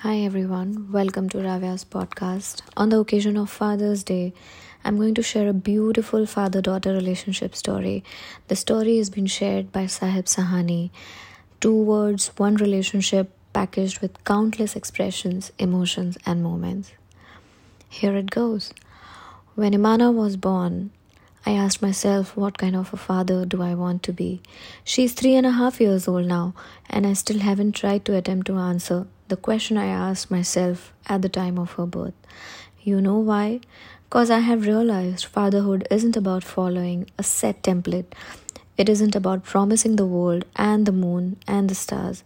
Hi everyone, welcome to Ravya's podcast. On the occasion of Father's Day, I'm going to share a beautiful father daughter relationship story. The story has been shared by Saheb Sahani. Two words, one relationship packaged with countless expressions, emotions, and moments. Here it goes. When Imana was born, I asked myself, what kind of a father do I want to be? She's three and a half years old now, and I still haven't tried to attempt to answer the question I asked myself at the time of her birth. You know why? Because I have realized fatherhood isn't about following a set template. It isn't about promising the world and the moon and the stars.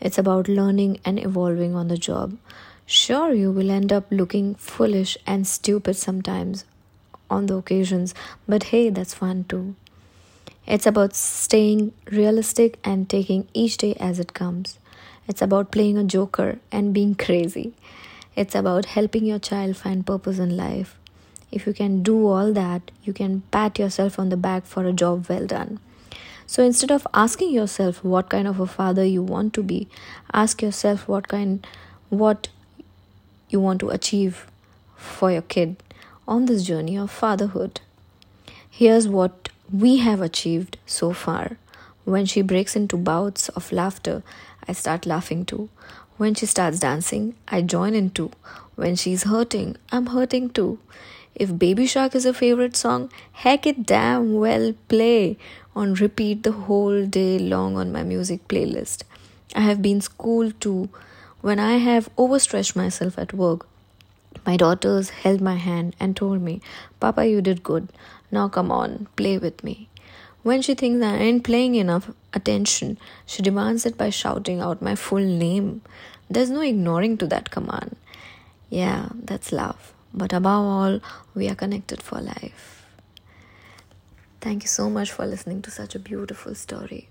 It's about learning and evolving on the job. Sure, you will end up looking foolish and stupid sometimes on the occasions, but hey, that's fun too. It's about staying realistic and taking each day as it comes. It's about playing a joker and being crazy. It's about helping your child find purpose in life. If you can do all that, you can pat yourself on the back for a job well done. So instead of asking yourself what kind of a father you want to be, ask yourself what kind what you want to achieve for your kid on this journey of fatherhood. Here's what we have achieved so far. When she breaks into bouts of laughter, I start laughing too. When she starts dancing, I join in too. When she's hurting, I'm hurting too. If Baby Shark is a favorite song, heck it damn well play on repeat the whole day long on my music playlist. I have been schooled too. When I have overstretched myself at work, my daughters held my hand and told me, Papa, you did good. Now come on, play with me. When she thinks I ain't paying enough attention, she demands it by shouting out my full name. There's no ignoring to that command. Yeah, that's love. But above all, we are connected for life. Thank you so much for listening to such a beautiful story.